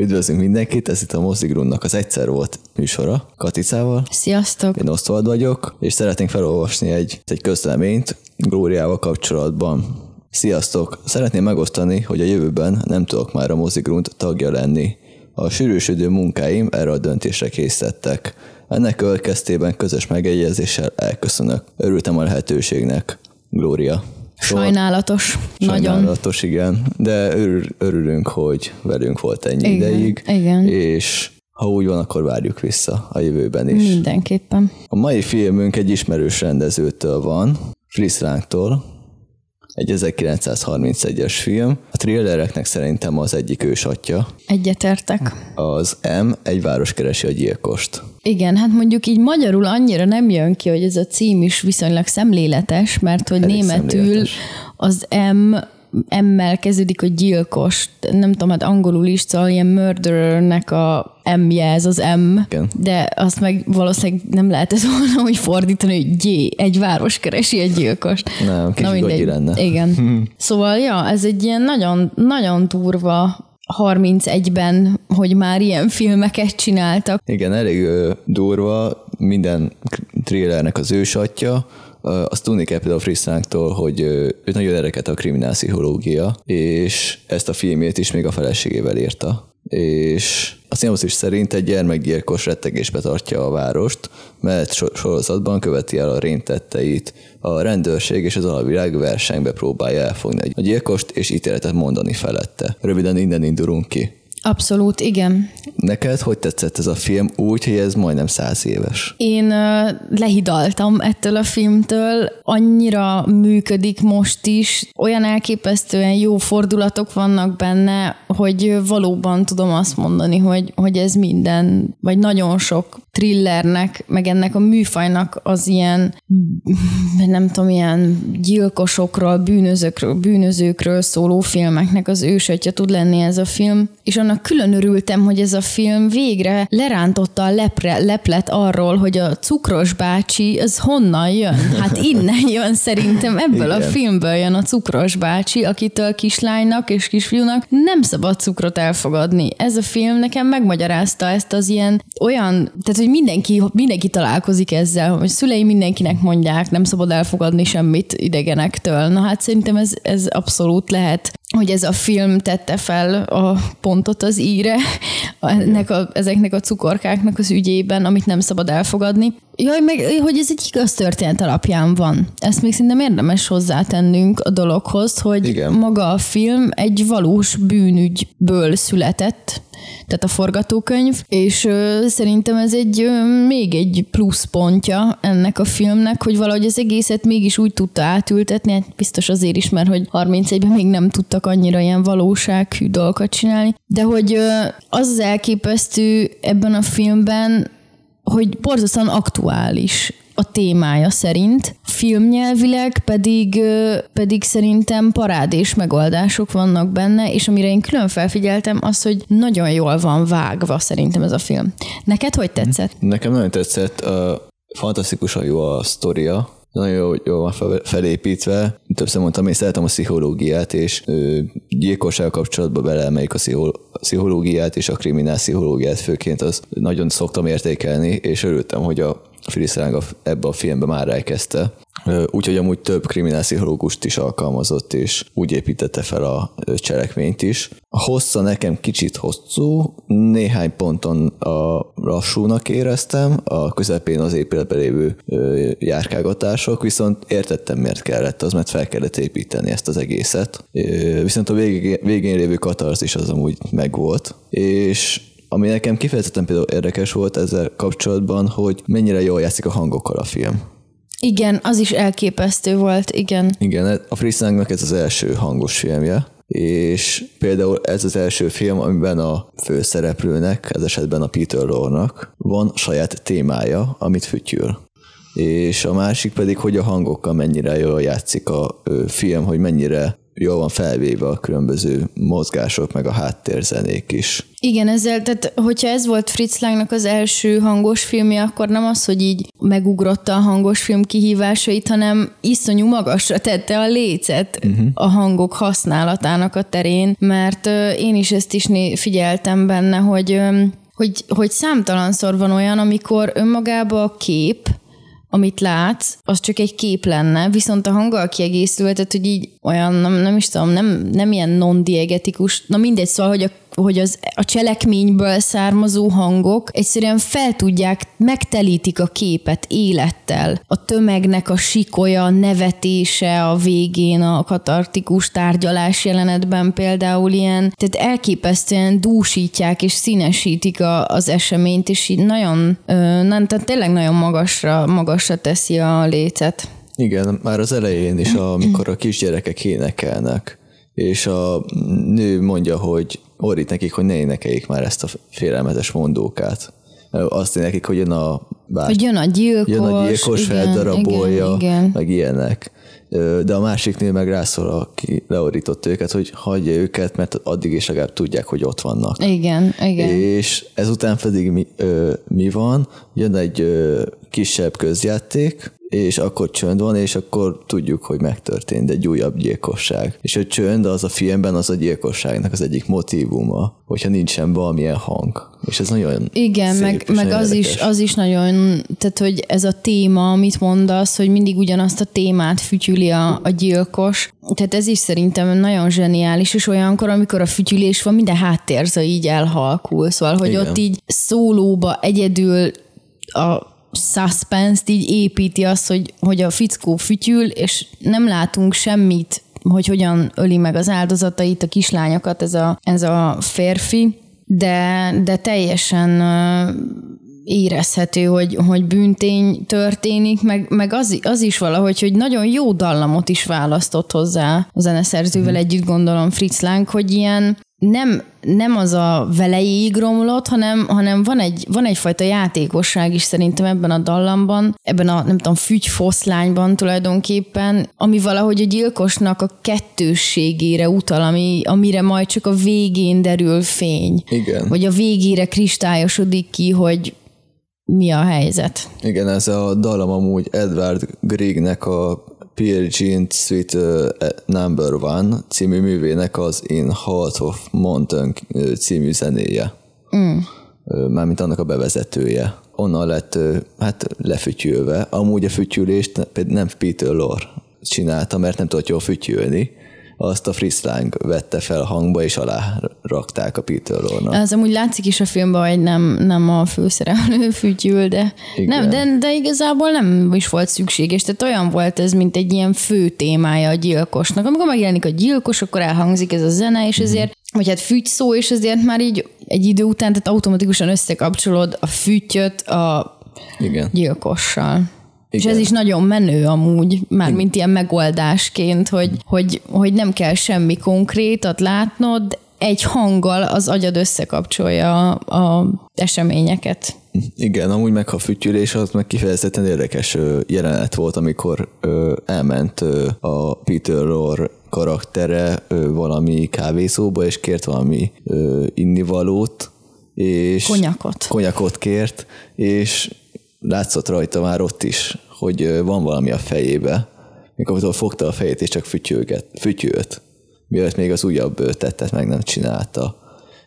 Üdvözlünk mindenkit, ez itt a Mozigrunnak az egyszer volt műsora, Katicával. Sziasztok! Én Osztold vagyok, és szeretnénk felolvasni egy, egy közleményt Glóriával kapcsolatban. Sziasztok! Szeretném megosztani, hogy a jövőben nem tudok már a Mozigrunt tagja lenni. A sűrűsödő munkáim erre a döntésre készítettek. Ennek következtében közös megegyezéssel elköszönök. Örültem a lehetőségnek. Glória. Sajnálatos. Nagyon. Sajnálatos, igen. De örül, örülünk, hogy velünk volt ennyi Igen, ideig. igen. És ha úgy van, akkor várjuk vissza a jövőben is. Mindenképpen. A mai filmünk egy ismerős rendezőtől van, Fritz Lanktól, egy 1931-es film. A thrillereknek szerintem az egyik ősatja. Egyetértek. Az M, egy város keresi a gyilkost. Igen, hát mondjuk így magyarul annyira nem jön ki, hogy ez a cím is viszonylag szemléletes, mert hogy Elég németül szemléletes. az M M-mel kezdődik a gyilkos, nem tudom, hát angolul is, szóval ilyen murderernek a M-je, ez az M, Igen. de azt meg valószínűleg nem lehet ez volna úgy fordítani, hogy G, egy város keresi egy gyilkost. Nem, kicsit mindegy. gagyi lenne. Igen. szóval, ja, ez egy ilyen nagyon, nagyon durva 31-ben, hogy már ilyen filmeket csináltak. Igen, elég durva, minden thrillernek az ősatja. Azt tudni kell például Fritz Lanktól, hogy ö, ő nagyon érdekelt a kriminálpszichológia, és ezt a filmét is még a feleségével írta. És a szinopszis szerint egy gyermekgyilkos rettegésbe tartja a várost, mert so- sorozatban követi el a rémtetteit. A rendőrség és az alvilág versenybe próbálja elfogni a gyilkost és ítéletet mondani felette. Röviden innen indulunk ki. Abszolút, igen. Neked hogy tetszett ez a film úgy, hogy ez majdnem száz éves? Én lehidaltam ettől a filmtől, annyira működik most is, olyan elképesztően jó fordulatok vannak benne, hogy valóban tudom azt mondani, hogy, hogy ez minden, vagy nagyon sok thrillernek, meg ennek a műfajnak az ilyen, nem tudom, ilyen gyilkosokról, bűnözőkről, bűnözőkről szóló filmeknek az ősötje tud lenni ez a film, és annak külön örültem, hogy ez a film végre lerántotta a lepre, leplet arról, hogy a cukros bácsi, az honnan jön? Hát innen jön szerintem, ebből a Igen. filmből jön a cukros bácsi, akitől kislánynak és kisfiúnak nem szabad cukrot elfogadni. Ez a film nekem megmagyarázta ezt az ilyen olyan, tehát hogy mindenki, mindenki találkozik ezzel, hogy szülei mindenkinek mondják, nem szabad elfogadni semmit idegenektől. Na hát szerintem ez, ez abszolút lehet hogy ez a film tette fel a pontot az íre ennek a, ezeknek a cukorkáknak az ügyében, amit nem szabad elfogadni. Jaj, meg hogy ez egy igaz történet alapján van. Ezt még szerintem érdemes hozzátennünk a dologhoz, hogy Igen. maga a film egy valós bűnügyből született, tehát a forgatókönyv, és ö, szerintem ez egy ö, még egy pluszpontja ennek a filmnek, hogy valahogy az egészet mégis úgy tudta átültetni, hát biztos azért is, mert hogy 31-ben még nem tudtak annyira ilyen valósághű dolgokat csinálni, de hogy ö, az az elképesztő ebben a filmben, hogy borzasztóan aktuális a témája szerint, filmnyelvileg pedig, pedig szerintem parádés megoldások vannak benne, és amire én külön felfigyeltem, az, hogy nagyon jól van vágva szerintem ez a film. Neked hogy tetszett? Nekem nagyon tetszett, uh, fantasztikusan jó a sztoria, nagyon jó, jó van fel- felépítve. Többször mondtam, én szeretem a pszichológiát, és gyilkosság kapcsolatban beleemeljük a pszichológiát és a kriminál pszichológiát főként, az nagyon szoktam értékelni, és örültem, hogy a Fritz Lang a- ebbe a filmbe már elkezdte. Úgyhogy amúgy több kriminálpszichológust is alkalmazott, és úgy építette fel a cselekményt is. A hossza nekem kicsit hosszú, néhány ponton a lassúnak éreztem, a közepén az épületben lévő ö, járkálgatások, viszont értettem, miért kellett az, mert fel kellett építeni ezt az egészet. Viszont a végén, végén lévő katarzis az amúgy megvolt, és ami nekem kifejezetten például érdekes volt ezzel kapcsolatban, hogy mennyire jól játszik a hangokkal a film. Igen, az is elképesztő volt, igen. Igen, a Fritz Langnak ez az első hangos filmje, és például ez az első film, amiben a főszereplőnek, ez esetben a Peter Lorne-nak van saját témája, amit fütyül. És a másik pedig, hogy a hangokkal mennyire jól játszik a film, hogy mennyire jól van felvéve a különböző mozgások, meg a háttérzenék is. Igen, ezzel, tehát hogyha ez volt Fritz Langnak az első hangos filmje, akkor nem az, hogy így megugrotta a hangos film kihívásait, hanem iszonyú magasra tette a lécet uh-huh. a hangok használatának a terén, mert én is ezt is figyeltem benne, hogy hogy, hogy számtalanszor van olyan, amikor önmagába a kép, amit látsz, az csak egy kép lenne, viszont a hanggal kiegészülve, tehát hogy így olyan, nem, nem is tudom, nem, nem ilyen non-diegetikus, na mindegy, szóval, hogy a hogy az, a cselekményből származó hangok egyszerűen fel tudják, megtelítik a képet élettel. A tömegnek a sikolya, a nevetése a végén, a katartikus tárgyalás jelenetben például ilyen, tehát elképesztően dúsítják és színesítik a, az eseményt, és így nagyon, nem, tehát tényleg nagyon magasra, magasra teszi a lécet. Igen, már az elején is, amikor a kisgyerekek énekelnek, és a nő mondja, hogy orít nekik, hogy ne énekeljék már ezt a félelmetes mondókát. Azt nekik, hogy jön a bár, hogy jön a gyilkos, jön a gyilkos igen, feldarabolja, igen, igen. meg ilyenek. De a másiknél meg rászól, aki leorított őket, hogy hagyja őket, mert addig is legalább tudják, hogy ott vannak. Igen, igen. És ezután pedig mi, ö, mi van? Jön egy ö, kisebb közjáték, és akkor csönd van, és akkor tudjuk, hogy megtörtént egy újabb gyilkosság. És a csönd az a filmben az a gyilkosságnak az egyik motivuma, hogyha nincsen valamilyen hang. És ez nagyon Igen, szép meg, meg az, is, az is nagyon, tehát hogy ez a téma, amit mondasz, hogy mindig ugyanazt a témát fütyüli a, a gyilkos, tehát ez is szerintem nagyon zseniális, és olyankor, amikor a fütyülés van, minden háttérza így elhalkul, szóval, hogy Igen. ott így szólóba egyedül a suspense-t így építi azt, hogy, hogy a fickó fütyül, és nem látunk semmit, hogy hogyan öli meg az áldozatait, a kislányokat ez a, ez a férfi, de, de teljesen érezhető, hogy, hogy bűntény történik, meg, meg az, az is valahogy, hogy nagyon jó dallamot is választott hozzá a zeneszerzővel mm. együtt gondolom Fritz Lang, hogy ilyen nem, nem az a velejéig romlott, hanem, hanem van, egy, van egyfajta játékosság is szerintem ebben a dallamban, ebben a nem tudom, fügyfoszlányban tulajdonképpen, ami valahogy a gyilkosnak a kettősségére utal, ami, amire majd csak a végén derül fény. Igen. Vagy a végére kristályosodik ki, hogy mi a helyzet. Igen, ez a dallam amúgy Edward Griegnek a Pierre Jean Sweet uh, Number One című művének az In Heart of Mountain című zenéje. Mm. Mármint annak a bevezetője. Onnan lett hát lefütyülve. Amúgy a fütyülést nem Peter Lorre csinálta, mert nem tudott jól fütyülni, azt a Friszláng vette fel hangba, és alá rakták a Peter Lorne-nak. Az amúgy látszik is a filmben, hogy nem, nem a főszereplő fütyül, de, nem, de, de igazából nem is volt szükséges. Tehát olyan volt ez, mint egy ilyen fő témája a gyilkosnak. Amikor megjelenik a gyilkos, akkor elhangzik ez a zene, és ezért mm-hmm vagy hát fügy szó, és ezért már így egy idő után, tehát automatikusan összekapcsolod a fütyöt a Igen. gyilkossal. Igen. És ez is nagyon menő amúgy, már mint ilyen megoldásként, hogy, hogy, hogy nem kell semmi konkrétat látnod, egy hanggal az agyad összekapcsolja a, a eseményeket. Igen, amúgy meg a fütyülés az meg kifejezetten érdekes jelenet volt, amikor elment a Peter Lorre karaktere valami kávészóba, és kért valami innivalót, és konyakot. konyakot kért, és látszott rajta már ott is, hogy van valami a fejébe, mikor fogta a fejét és csak fütyülget, fütyült, mielőtt még az újabb tettet meg nem csinálta.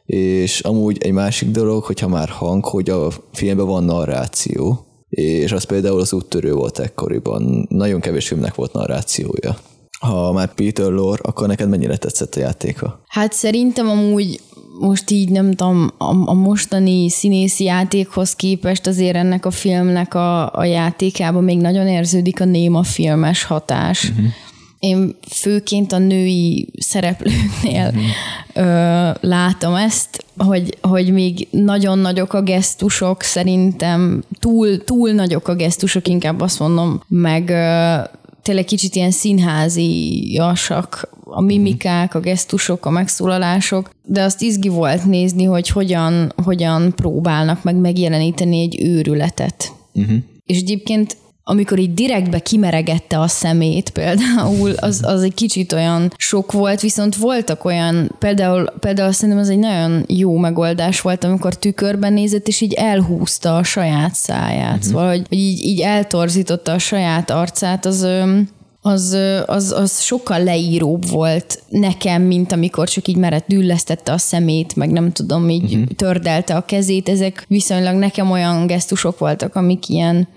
És amúgy egy másik dolog, hogyha már hang, hogy a filmben van narráció, és az például az úttörő volt ekkoriban. Nagyon kevés filmnek volt narrációja. Ha már Peter Lore, akkor neked mennyire tetszett a játéka? Hát szerintem amúgy most így nem tudom, a, a mostani színészi játékhoz képest azért ennek a filmnek a, a játékában még nagyon érződik a néma filmes hatás. Uh-huh. Én főként a női szereplőknél uh-huh. ö, látom ezt, hogy, hogy még nagyon nagyok a gesztusok, szerintem túl, túl nagyok a gesztusok, inkább azt mondom, meg ö, tényleg kicsit ilyen színháziasak a mimikák, a gesztusok, a megszólalások, de azt izgi volt nézni, hogy hogyan, hogyan próbálnak meg megjeleníteni egy őrületet. Uh-huh. És egyébként amikor így direktbe kimeregette a szemét például, az, az egy kicsit olyan sok volt, viszont voltak olyan, például, például szerintem ez egy nagyon jó megoldás volt, amikor tükörben nézett, és így elhúzta a saját száját, uh-huh. szóval, hogy így, így eltorzította a saját arcát, az az, az, az sokkal leíróbb volt nekem, mint amikor csak így merett düllesztette a szemét, meg nem tudom, így uh-huh. tördelte a kezét. Ezek viszonylag nekem olyan gesztusok voltak, amik ilyen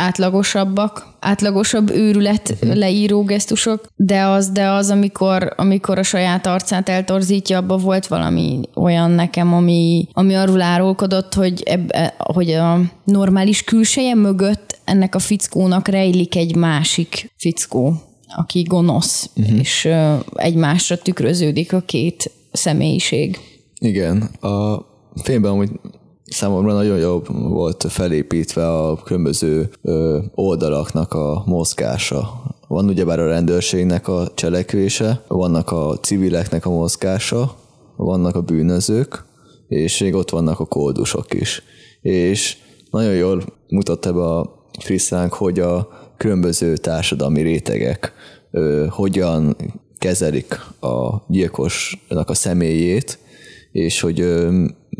átlagosabbak, átlagosabb őrület uh-huh. leíró gesztusok, de az, de az, amikor, amikor a saját arcát eltorzítja, abban volt valami olyan nekem, ami, ami arról árulkodott, hogy, ebbe, hogy a normális külseje mögött ennek a fickónak rejlik egy másik fickó, aki gonosz, uh-huh. és egymásra tükröződik a két személyiség. Igen, a filmben amúgy számomra nagyon jobb volt felépítve a különböző oldalaknak a mozgása. Van ugyebár a rendőrségnek a cselekvése, vannak a civileknek a mozgása, vannak a bűnözők, és még ott vannak a kódusok is. És nagyon jól mutatta be a Friszánk, hogy a különböző társadalmi rétegek ö, hogyan kezelik a gyilkosnak a személyét, és hogy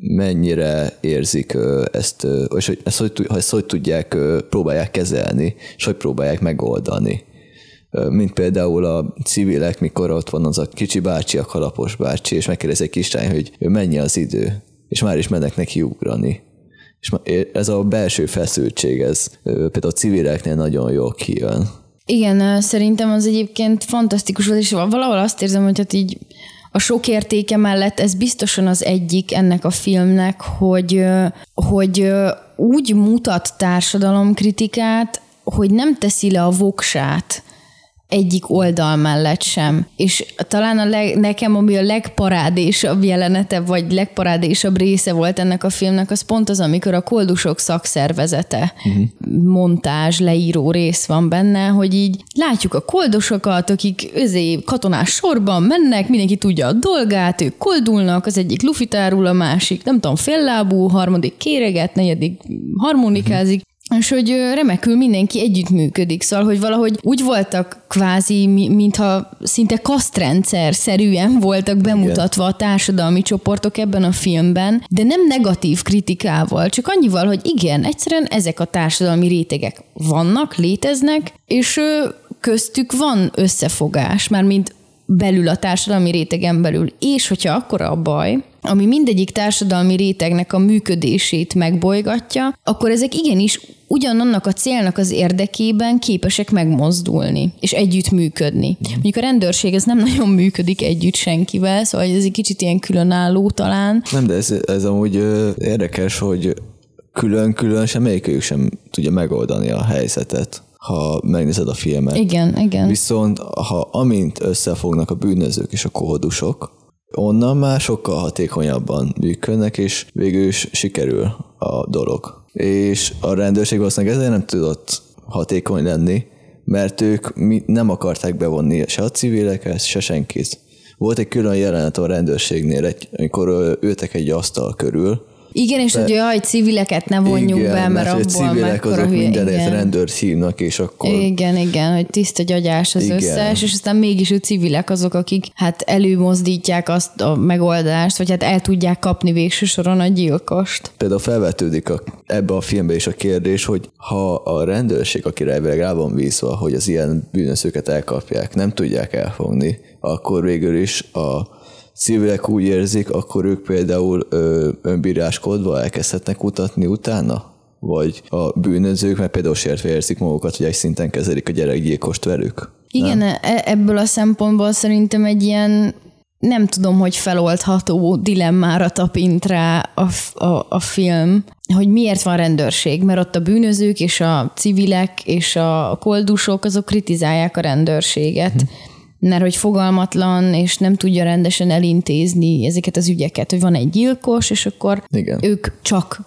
mennyire érzik ezt, és hogy ezt hogy, ezt hogy tudják, próbálják kezelni, és hogy próbálják megoldani. Mint például a civilek, mikor ott van az a kicsi bácsi, a kalapos bácsi, és megkérdezi egy kislány, hogy mennyi az idő, és már is mennek neki ugrani. És ez a belső feszültség, ez például a civileknél nagyon jól kijön. Igen, szerintem az egyébként fantasztikus volt, és valahol azt érzem, hogy hát így a sok értéke mellett ez biztosan az egyik ennek a filmnek, hogy, hogy úgy mutat társadalomkritikát, hogy nem teszi le a voksát egyik oldal mellett sem. És talán a leg, nekem, ami a legparádésabb jelenete, vagy legparádésabb része volt ennek a filmnek, az pont az, amikor a koldusok szakszervezete uh-huh. montázs, leíró rész van benne, hogy így látjuk a koldusokat, akik özé katonás sorban mennek, mindenki tudja a dolgát, ők koldulnak, az egyik lufitárul, a másik, nem tudom, féllábú, harmadik kéreget, negyedik harmonikázik, és hogy remekül mindenki együttműködik, szóval, hogy valahogy úgy voltak kvázi, mintha szinte kasztrendszer szerűen voltak bemutatva a társadalmi csoportok ebben a filmben, de nem negatív kritikával, csak annyival, hogy igen, egyszerűen ezek a társadalmi rétegek vannak, léteznek, és köztük van összefogás, már mint belül a társadalmi rétegen belül. És hogyha akkora a baj, ami mindegyik társadalmi rétegnek a működését megbolygatja, akkor ezek igenis ugyanannak a célnak az érdekében képesek megmozdulni, és együtt működni. Mondjuk a rendőrség ez nem nagyon működik együtt senkivel, szóval ez egy kicsit ilyen különálló talán. Nem, de ez, ez amúgy érdekes, hogy külön-külön semmelyikőjük sem tudja megoldani a helyzetet ha megnézed a filmet. Igen, igen. Viszont ha amint összefognak a bűnözők és a kódusok, onnan már sokkal hatékonyabban működnek, és végül is sikerül a dolog. És a rendőrség valószínűleg ezért nem tudott hatékony lenni, mert ők nem akarták bevonni se a civileket, se senkit. Volt egy külön jelenet a rendőrségnél, egy, amikor ültek egy asztal körül, igen, és De, hogy jaj, civileket ne vonjuk igen, be, mert, mert abból civilek azok mindenért rendőrt hívnak, és akkor... Igen, igen, hogy tiszta gyagyás az igen. összes, és aztán mégis a civilek azok, akik hát előmozdítják azt a megoldást, vagy hát el tudják kapni végső soron a gyilkost. Például felvetődik a, ebbe a filmbe is a kérdés, hogy ha a rendőrség, akire elvileg rá van vízva, hogy az ilyen bűnözőket elkapják, nem tudják elfogni, akkor végül is a civilek úgy érzik, akkor ők például ö, önbíráskodva elkezdhetnek kutatni utána? Vagy a bűnözők, mert például sértve érzik magukat, hogy egy szinten kezelik a gyerekgyilkost velük? Igen, nem? E, ebből a szempontból szerintem egy ilyen nem tudom, hogy feloldható dilemmára tapint rá a, a, a film, hogy miért van rendőrség, mert ott a bűnözők és a civilek és a koldusok azok kritizálják a rendőrséget. Hm mert hogy fogalmatlan, és nem tudja rendesen elintézni ezeket az ügyeket, hogy van egy gyilkos, és akkor Igen. ők csak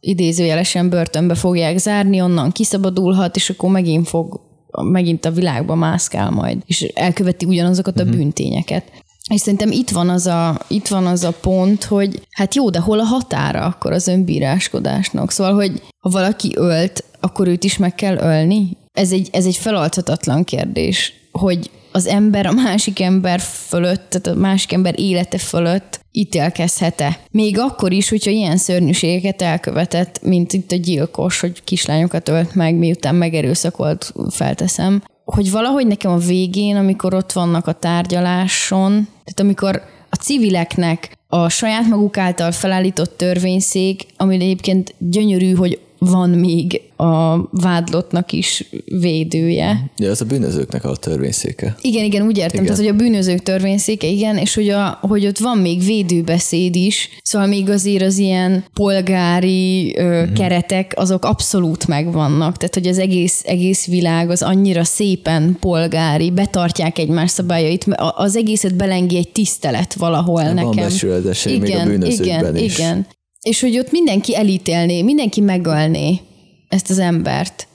idézőjelesen börtönbe fogják zárni, onnan kiszabadulhat, és akkor megint fog megint a világba mászkál majd, és elköveti ugyanazokat a uh-huh. bűntényeket. És szerintem itt van, az a, itt van az a pont, hogy hát jó, de hol a határa akkor az önbíráskodásnak? Szóval, hogy ha valaki ölt, akkor őt is meg kell ölni? Ez egy, ez egy felaltatatlan kérdés, hogy az ember a másik ember fölött, tehát a másik ember élete fölött ítélkezhet-e. Még akkor is, hogyha ilyen szörnyűségeket elkövetett, mint itt a gyilkos, hogy kislányokat ölt meg, miután megerőszakolt, felteszem, hogy valahogy nekem a végén, amikor ott vannak a tárgyaláson, tehát amikor a civileknek a saját maguk által felállított törvényszék, ami egyébként gyönyörű, hogy van még a vádlottnak is védője. Ja, ez a bűnözőknek a törvényszéke. Igen, igen, úgy értem, igen. tehát hogy a bűnözők törvényszéke, igen, és hogy, a, hogy ott van még védőbeszéd is, szóval még azért az ilyen polgári ö, uh-huh. keretek, azok abszolút megvannak, tehát hogy az egész, egész világ az annyira szépen polgári, betartják egymás szabályait, az egészet belengi egy tisztelet valahol van nekem. Van igen, még a bűnözőkben igen, is. Igen, és hogy ott mindenki elítélné, mindenki megölné ezt az embert.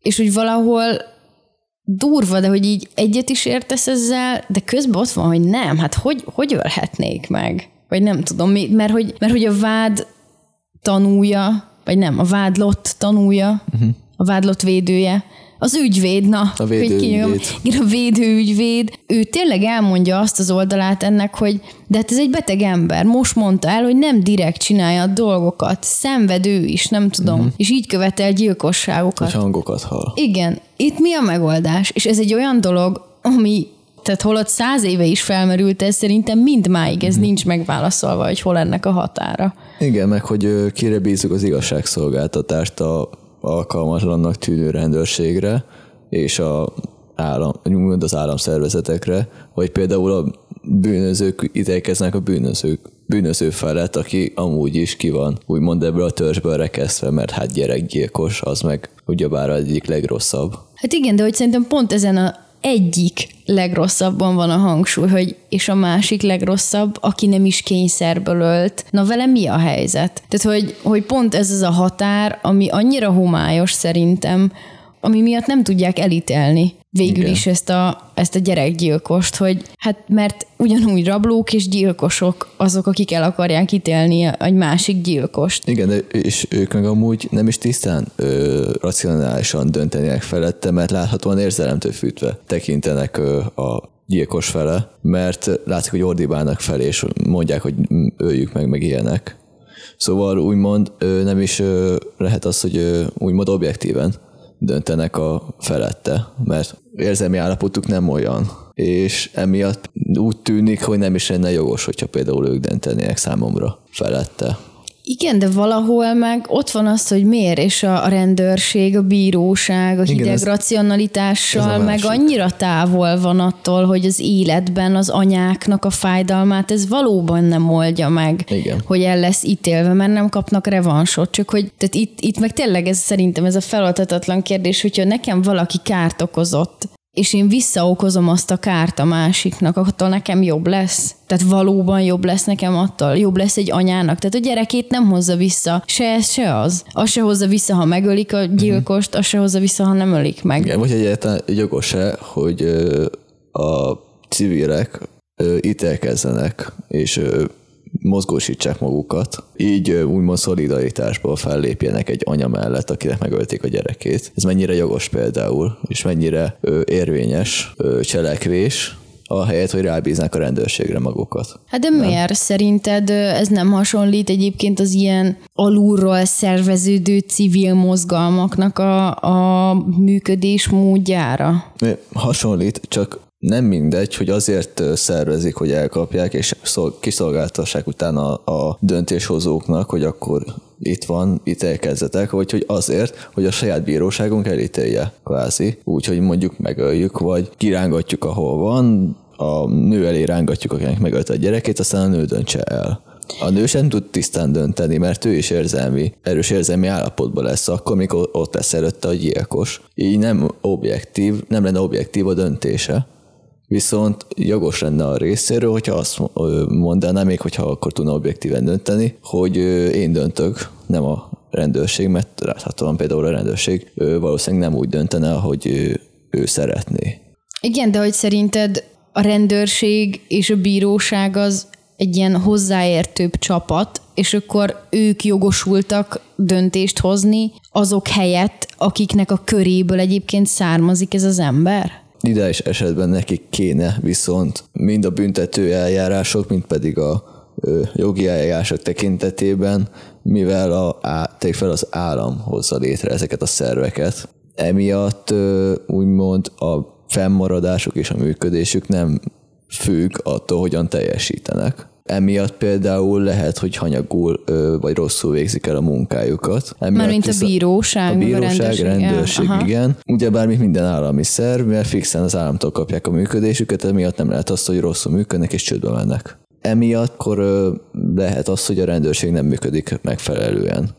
És hogy valahol durva, de hogy így egyet is értesz ezzel, de közben ott van, hogy nem, hát hogy, hogy ölhetnék meg? Vagy nem tudom, mert hogy, mert hogy a vád tanúja, vagy nem, a vádlott tanúja, uh-huh. a vádlott védője, az ügyvéd, na, a védő hogy ügyvéd. Igen, a védő ügyvéd, ő tényleg elmondja azt az oldalát ennek, hogy de hát ez egy beteg ember, most mondta el, hogy nem direkt csinálja a dolgokat, szenvedő is, nem tudom, uh-huh. és így követel gyilkosságokat. Hogy hangokat hall. Igen, itt mi a megoldás? És ez egy olyan dolog, ami tehát holott száz éve is felmerült ez, szerintem mindmáig ez hmm. nincs megválaszolva, hogy hol ennek a határa. Igen, meg hogy kire bízunk az igazságszolgáltatást a alkalmatlannak tűnő rendőrségre, és a állam, úgymond az államszervezetekre, vagy például a bűnözők ítélkeznek a bűnözők, bűnöző felett, aki amúgy is ki van, úgymond ebből a törzsből rekesztve, mert hát gyerekgyilkos, az meg ugyebár egyik legrosszabb. Hát igen, de hogy szerintem pont ezen a egyik legrosszabban van a hangsúly, hogy és a másik legrosszabb, aki nem is kényszerből ölt. Na vele mi a helyzet? Tehát, hogy, hogy pont ez az a határ, ami annyira homályos szerintem, ami miatt nem tudják elítelni végül Igen. is ezt a, ezt a gyerekgyilkost, hogy hát mert ugyanúgy rablók és gyilkosok azok, akik el akarják ítélni egy másik gyilkost. Igen, de és ők meg amúgy nem is tisztán ö, racionálisan döntenének felette, mert láthatóan érzelemtől fűtve tekintenek ö, a gyilkos fele, mert látszik, hogy ordibálnak fel, és mondják, hogy öljük meg, meg ilyenek. Szóval úgymond ö, nem is ö, lehet az, hogy ö, úgymond objektíven döntenek a felette, mert érzelmi állapotuk nem olyan, és emiatt úgy tűnik, hogy nem is lenne jogos, hogyha például ők döntenének számomra felette. Igen, de valahol meg ott van az, hogy miért, és a rendőrség, a bíróság, a hideg ez, racionalitással ez meg annyira távol van attól, hogy az életben az anyáknak a fájdalmát ez valóban nem oldja meg, Igen. hogy el lesz ítélve, mert nem kapnak revansot, csak hogy tehát itt, itt meg tényleg ez szerintem ez a feloltatatlan kérdés, hogyha nekem valaki kárt okozott, és én visszaokozom azt a kárt a másiknak, attól nekem jobb lesz. Tehát valóban jobb lesz nekem attól. Jobb lesz egy anyának. Tehát a gyerekét nem hozza vissza. Se ez, se az. Az se hozza vissza, ha megölik a gyilkost, az se hozza vissza, ha nem ölik meg. Igen, vagy egyáltalán jogos-e, hogy a civilek ítélkezzenek, és mozgósítsák magukat, így úgymond szolidaritásból fellépjenek egy anya mellett, akinek megölték a gyerekét. Ez mennyire jogos például, és mennyire érvényes cselekvés, ahelyett, hogy rábíznak a rendőrségre magukat. Hát de nem? miért? Szerinted ez nem hasonlít egyébként az ilyen alulról szerveződő civil mozgalmaknak a, a működés módjára? Hasonlít, csak nem mindegy, hogy azért szervezik, hogy elkapják, és kiszolgáltassák utána a döntéshozóknak, hogy akkor itt van, itt elkezdetek, vagy hogy azért, hogy a saját bíróságunk elítélje, kvázi. Úgyhogy mondjuk megöljük, vagy kirángatjuk, ahol van, a nő elé rángatjuk, akinek megölte a gyerekét, aztán a nő döntse el. A nő sem tud tisztán dönteni, mert ő is érzelmi, erős érzelmi állapotban lesz akkor, mikor ott lesz előtte a gyilkos. Így nem objektív, nem lenne objektív a döntése. Viszont jogos lenne a részéről, hogyha azt mondaná, még hogyha akkor tudna objektíven dönteni, hogy én döntök, nem a rendőrség, mert láthatóan például a rendőrség valószínűleg nem úgy döntene, ahogy ő, ő szeretné. Igen, de hogy szerinted a rendőrség és a bíróság az egy ilyen hozzáértőbb csapat, és akkor ők jogosultak döntést hozni azok helyett, akiknek a köréből egyébként származik ez az ember? Ideális esetben nekik kéne viszont mind a büntető eljárások, mind pedig a jogi eljárások tekintetében, mivel a, á, fel az állam hozza létre ezeket a szerveket. Emiatt úgymond a fennmaradásuk és a működésük nem függ attól, hogyan teljesítenek. Emiatt például lehet, hogy hanyagul vagy rosszul végzik el a munkájukat. Már mint a bíróság, a bíróság, a rendőrség, rendőrség ja, igen. Ugyebár, mint minden állami szerv, mivel fixen az államtól kapják a működésüket, emiatt nem lehet azt, hogy rosszul működnek és csődbe mennek. Emiatt akkor lehet az, hogy a rendőrség nem működik megfelelően.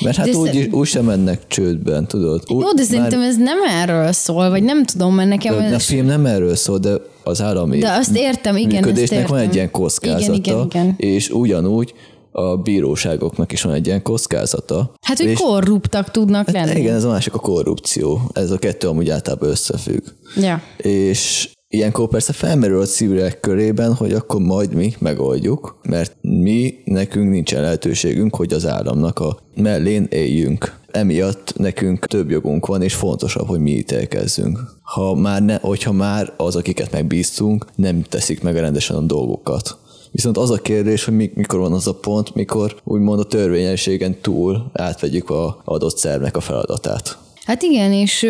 Mert hát úgy, szer... úgy sem mennek csődben, tudod? Úgy, Jó, de szerintem már... ez nem erről szól, vagy nem tudom, mert nekem... De, ez... A film nem erről szól, de az állami de azt értem, igen, működésnek értem. van egy ilyen kockázata, igen, igen, igen. és ugyanúgy a bíróságoknak is van egy ilyen kockázata. Hát, hogy és, korruptak tudnak hát lenni. Igen, ez a másik a korrupció. Ez a kettő amúgy általában összefügg. Ja. És Ilyenkor persze felmerül a civilek körében, hogy akkor majd mi megoldjuk, mert mi, nekünk nincsen lehetőségünk, hogy az államnak a mellén éljünk. Emiatt nekünk több jogunk van, és fontosabb, hogy mi ítélkezzünk. Ha már ne, hogyha már az, akiket megbíztunk, nem teszik meg rendesen a dolgokat. Viszont az a kérdés, hogy mikor van az a pont, mikor úgymond a törvényességen túl átvegyük a adott szervnek a feladatát. Hát igen, és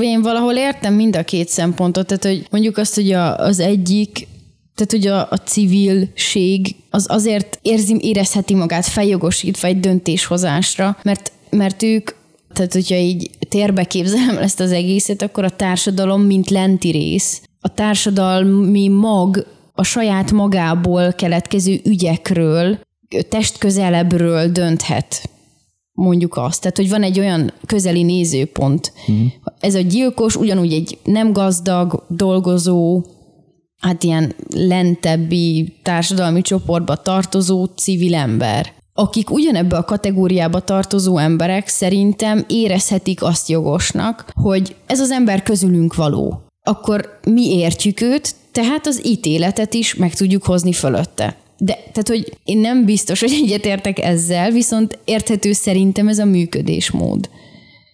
én valahol értem mind a két szempontot, tehát hogy mondjuk azt, hogy a, az egyik tehát, hogy a, a civilség az azért érzi, érezheti magát feljogosítva egy döntéshozásra, mert, mert ők tehát, hogyha így térbe képzelem ezt az egészet, akkor a társadalom, mint lenti rész, a társadalmi mag a saját magából keletkező ügyekről, testközelebbről dönthet mondjuk azt. Tehát, hogy van egy olyan közeli nézőpont. Uh-huh. Ez a gyilkos ugyanúgy egy nem gazdag, dolgozó, hát ilyen lentebbi társadalmi csoportba tartozó civil ember. Akik ugyanebbe a kategóriába tartozó emberek szerintem érezhetik azt jogosnak, hogy ez az ember közülünk való. Akkor mi értjük őt, tehát az ítéletet is meg tudjuk hozni fölötte. De, tehát, hogy én nem biztos, hogy egyetértek ezzel, viszont érthető szerintem ez a működésmód.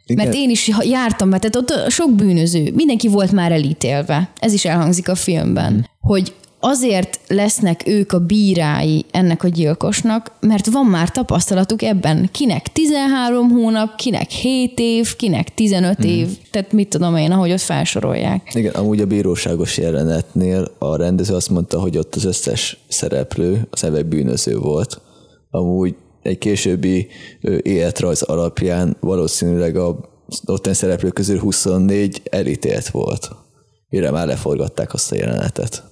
Igen. Mert én is jártam be, tehát ott sok bűnöző, mindenki volt már elítélve. Ez is elhangzik a filmben, hmm. hogy azért lesznek ők a bírái ennek a gyilkosnak, mert van már tapasztalatuk ebben. Kinek 13 hónap, kinek 7 év, kinek 15 hmm. év, tehát mit tudom én, ahogy ott felsorolják. Igen, amúgy a bíróságos jelenetnél a rendező azt mondta, hogy ott az összes szereplő, az egy bűnöző volt. Amúgy egy későbbi életrajz alapján valószínűleg a ottani szereplők közül 24 elítélt volt. Mire már leforgatták azt a jelenetet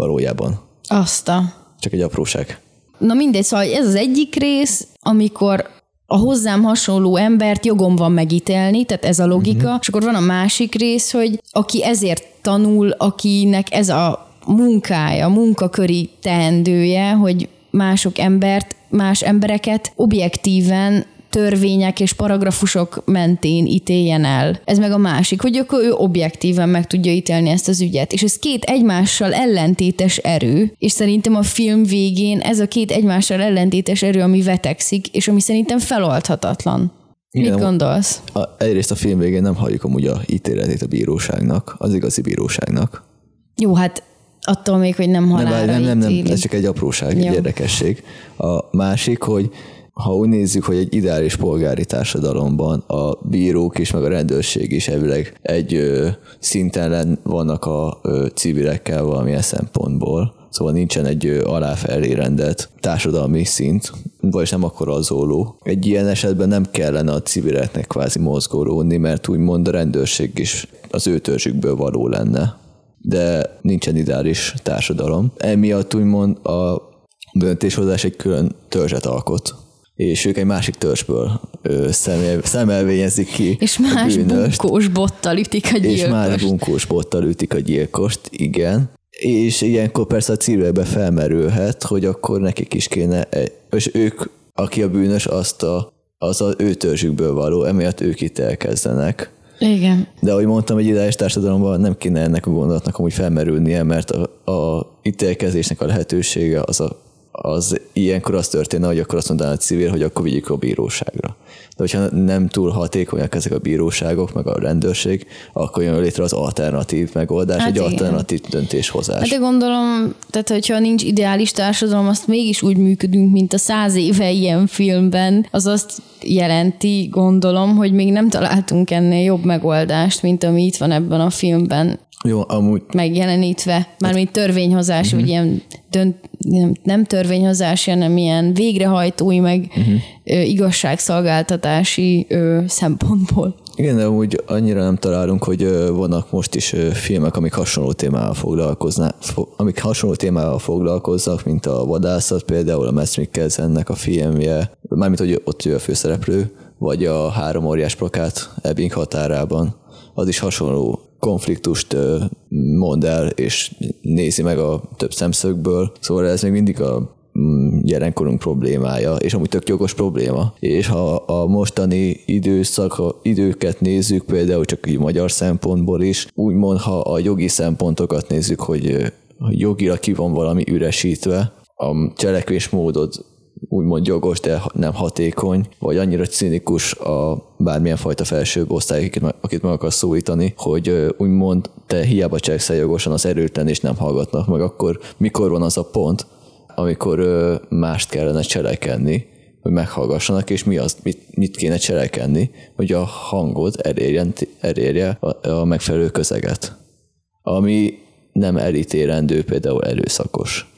valójában. Azt a... Csak egy apróság. Na mindegy, szóval ez az egyik rész, amikor a hozzám hasonló embert jogom van megítélni, tehát ez a logika, uh-huh. és akkor van a másik rész, hogy aki ezért tanul, akinek ez a munkája, munkaköri teendője, hogy mások embert, más embereket objektíven törvények és paragrafusok mentén ítéljen el. Ez meg a másik, hogy akkor ő objektíven meg tudja ítélni ezt az ügyet. És ez két egymással ellentétes erő, és szerintem a film végén ez a két egymással ellentétes erő, ami vetekszik, és ami szerintem feloldhatatlan. Igen, Mit gondolsz? A, egyrészt a film végén nem halljuk amúgy a ítéletét a bíróságnak, az igazi bíróságnak. Jó, hát attól még, hogy nem halálra nem, nem, nem, nem, ez csak egy apróság, Jó. egy érdekesség. A másik, hogy ha úgy nézzük, hogy egy ideális polgári társadalomban a bírók is, meg a rendőrség is elvileg egy ö, szinten vannak a ö, civilekkel valamilyen szempontból, szóval nincsen egy ö, aláfelé rendelt társadalmi szint, vagy nem akkor azóló. Egy ilyen esetben nem kellene a civileknek kvázi mozgolódni, mert úgymond a rendőrség is az ő törzsükből való lenne de nincsen ideális társadalom. Emiatt úgymond a döntéshozás egy külön törzset alkot és ők egy másik törzsből szemel, szemelvényezik ki És más a bunkós bottal ütik a gyilkost. És más bunkós bottal ütik a gyilkost, igen. És ilyenkor persze a civilbe felmerülhet, hogy akkor nekik is kéne, és ők, aki a bűnös, azt a, az az ő törzsükből való, emiatt ők itt elkezdenek. Igen. De ahogy mondtam, egy ideális társadalomban nem kéne ennek a gondolatnak amúgy felmerülnie, mert a, a ítélkezésnek a lehetősége az a az ilyenkor az történne, hogy akkor azt mondaná a civil, hogy akkor vigyük a bíróságra. De hogyha nem túl hatékonyak ezek a bíróságok, meg a rendőrség, akkor jön létre az alternatív megoldás, hát egy igen. alternatív döntéshozás. Hát de gondolom, tehát hogyha nincs ideális társadalom, azt mégis úgy működünk, mint a száz éve ilyen filmben, az azt jelenti, gondolom, hogy még nem találtunk ennél jobb megoldást, mint ami itt van ebben a filmben. Jó, amúgy... Megjelenítve, mármint törvényhozás, uh-huh. vagy ilyen dönt, nem, nem törvényhozás, hanem ilyen végrehajtói, meg uh-huh. ö, igazságszolgáltatási ö, szempontból. Igen, de úgy annyira nem találunk, hogy vannak most is filmek, amik hasonló témával foglalkoznak, amik hasonló témával foglalkoznak, mint a vadászat, például a Mads Mikkelsennek a filmje, mármint, hogy ott ő a főszereplő, vagy a három óriás plakát Ebbing határában. Az is hasonló konfliktust mond el, és nézi meg a több szemszögből. Szóval ez még mindig a mm, jelenkorunk problémája, és amúgy tök jogos probléma. És ha a mostani időszak, időket nézzük, például csak így magyar szempontból is, úgymond, ha a jogi szempontokat nézzük, hogy jogira ki van valami üresítve, a cselekvésmódod úgymond jogos, de nem hatékony, vagy annyira cinikus a bármilyen fajta felsőbb osztály, akit, akit meg akarsz szólítani, hogy úgymond te hiába cselekszel jogosan az erőtlen, és nem hallgatnak meg, akkor mikor van az a pont, amikor mást kellene cselekedni, hogy meghallgassanak, és mi az, mit, mit kéne cselekedni, hogy a hangod elérjen, elérje a, a megfelelő közeget. Ami nem elítélendő, például erőszakos.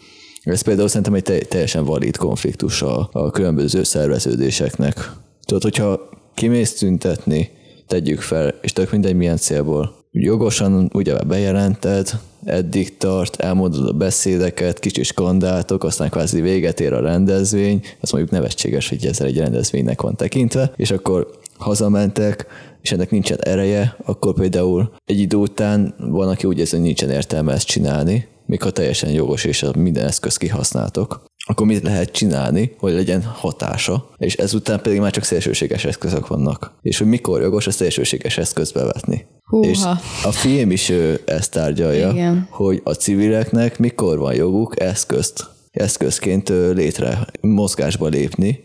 Ez például szerintem egy teljesen valid konfliktus a, a különböző szerveződéseknek. Tudod, hogyha kimész tüntetni, tegyük fel, és tök mindegy milyen célból. Jogosan ugye bejelented, eddig tart, elmondod a beszédeket, kicsi skandáltok, aztán kvázi véget ér a rendezvény, az mondjuk nevetséges, hogy ezzel egy rendezvénynek van tekintve, és akkor hazamentek, és ennek nincsen ereje, akkor például egy idő után van, aki úgy érzi, hogy nincsen értelme ezt csinálni, még ha teljesen jogos és minden eszköz kihasználtok, akkor mit lehet csinálni, hogy legyen hatása, és ezután pedig már csak szélsőséges eszközök vannak. És hogy mikor jogos a szélsőséges eszközbe vetni. Húha. És a film is ezt tárgyalja, Igen. hogy a civileknek mikor van joguk eszközt, eszközként létre, mozgásba lépni,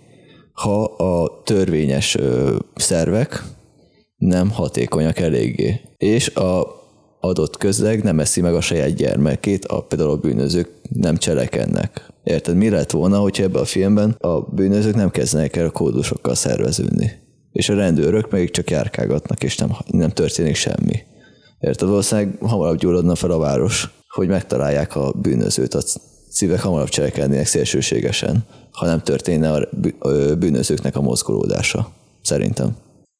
ha a törvényes szervek nem hatékonyak eléggé. És a adott közeg nem eszi meg a saját gyermekét, a, például a bűnözők nem cselekednek. Érted? Mi lett volna, hogyha ebben a filmben a bűnözők nem kezdenek el a kódusokkal szerveződni? És a rendőrök még csak járkálgatnak, és nem, nem történik semmi. Érted? Valószínűleg hamarabb gyulladna fel a város, hogy megtalálják a bűnözőt, a szívek hamarabb cselekednének szélsőségesen, ha nem történne a bűnözőknek a mozgolódása. Szerintem.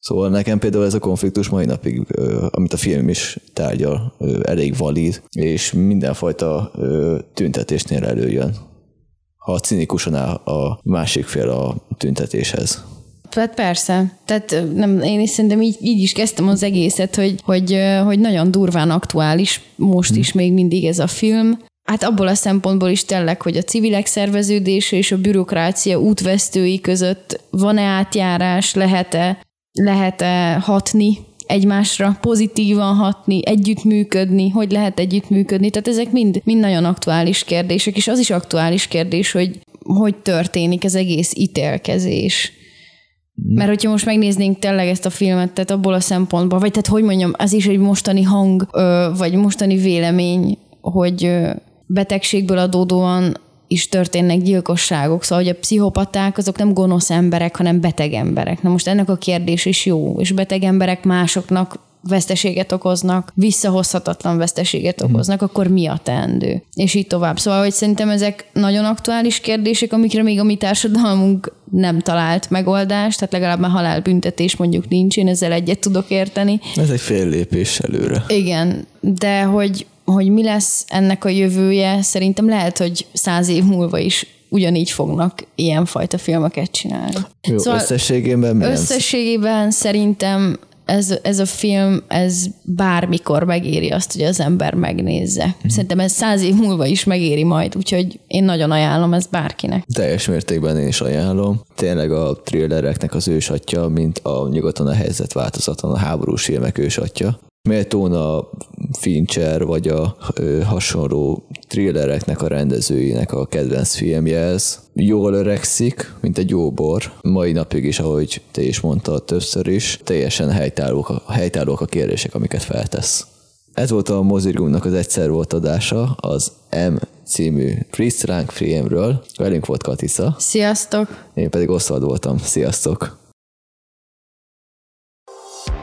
Szóval nekem például ez a konfliktus mai napig, amit a film is tárgyal, elég valid, és mindenfajta tüntetésnél előjön. Ha cinikusan áll a másik fél a tüntetéshez. Hát persze. Tehát nem, én is szerintem így, így is kezdtem az egészet, hogy, hogy, hogy nagyon durván aktuális most hmm. is még mindig ez a film. Hát abból a szempontból is tényleg, hogy a civilek szerveződése és a bürokrácia útvesztői között van-e átjárás, lehet-e lehet-e hatni egymásra, pozitívan hatni, együttműködni, hogy lehet együttműködni. Tehát ezek mind, mind nagyon aktuális kérdések, és az is aktuális kérdés, hogy hogy történik az egész ítélkezés. Mert hogyha most megnéznénk tényleg ezt a filmet, tehát abból a szempontból, vagy tehát hogy mondjam, az is egy mostani hang, vagy mostani vélemény, hogy betegségből adódóan is történnek gyilkosságok, szóval hogy a pszichopaták azok nem gonosz emberek, hanem beteg emberek. Na most ennek a kérdés is jó, és beteg emberek másoknak veszteséget okoznak, visszahozhatatlan veszteséget mhm. okoznak, hmm. akkor mi a teendő? És így tovább. Szóval, hogy szerintem ezek nagyon aktuális kérdések, amikre még a mi társadalmunk nem talált megoldást, tehát legalább már halálbüntetés mondjuk nincs, én ezzel egyet tudok érteni. Ez egy fél lépés előre. Igen, de hogy hogy mi lesz ennek a jövője, szerintem lehet, hogy száz év múlva is ugyanígy fognak ilyenfajta filmeket csinálni. Jó, szóval összességében mi Összességében ez? szerintem ez, ez a film, ez bármikor megéri azt, hogy az ember megnézze. Mm. Szerintem ez száz év múlva is megéri majd, úgyhogy én nagyon ajánlom ezt bárkinek. Teljes mértékben én is ajánlom. Tényleg a thrillereknek az ősatja, mint a nyugaton a helyzet változaton a háborús filmek ősatja méltón a Fincher, vagy a ö, hasonló thrillereknek a rendezőinek a kedvenc filmje ez. Jól öregszik, mint egy jó bor. Mai napig is, ahogy te is mondtad többször is, teljesen helytállók a, helytállók a kérdések, amiket feltesz. Ez volt a mozigumnak az egyszer volt adása, az M című Freestyle filmről. Velünk volt Katisza. Sziasztok! Én pedig Oszvald voltam. Sziasztok!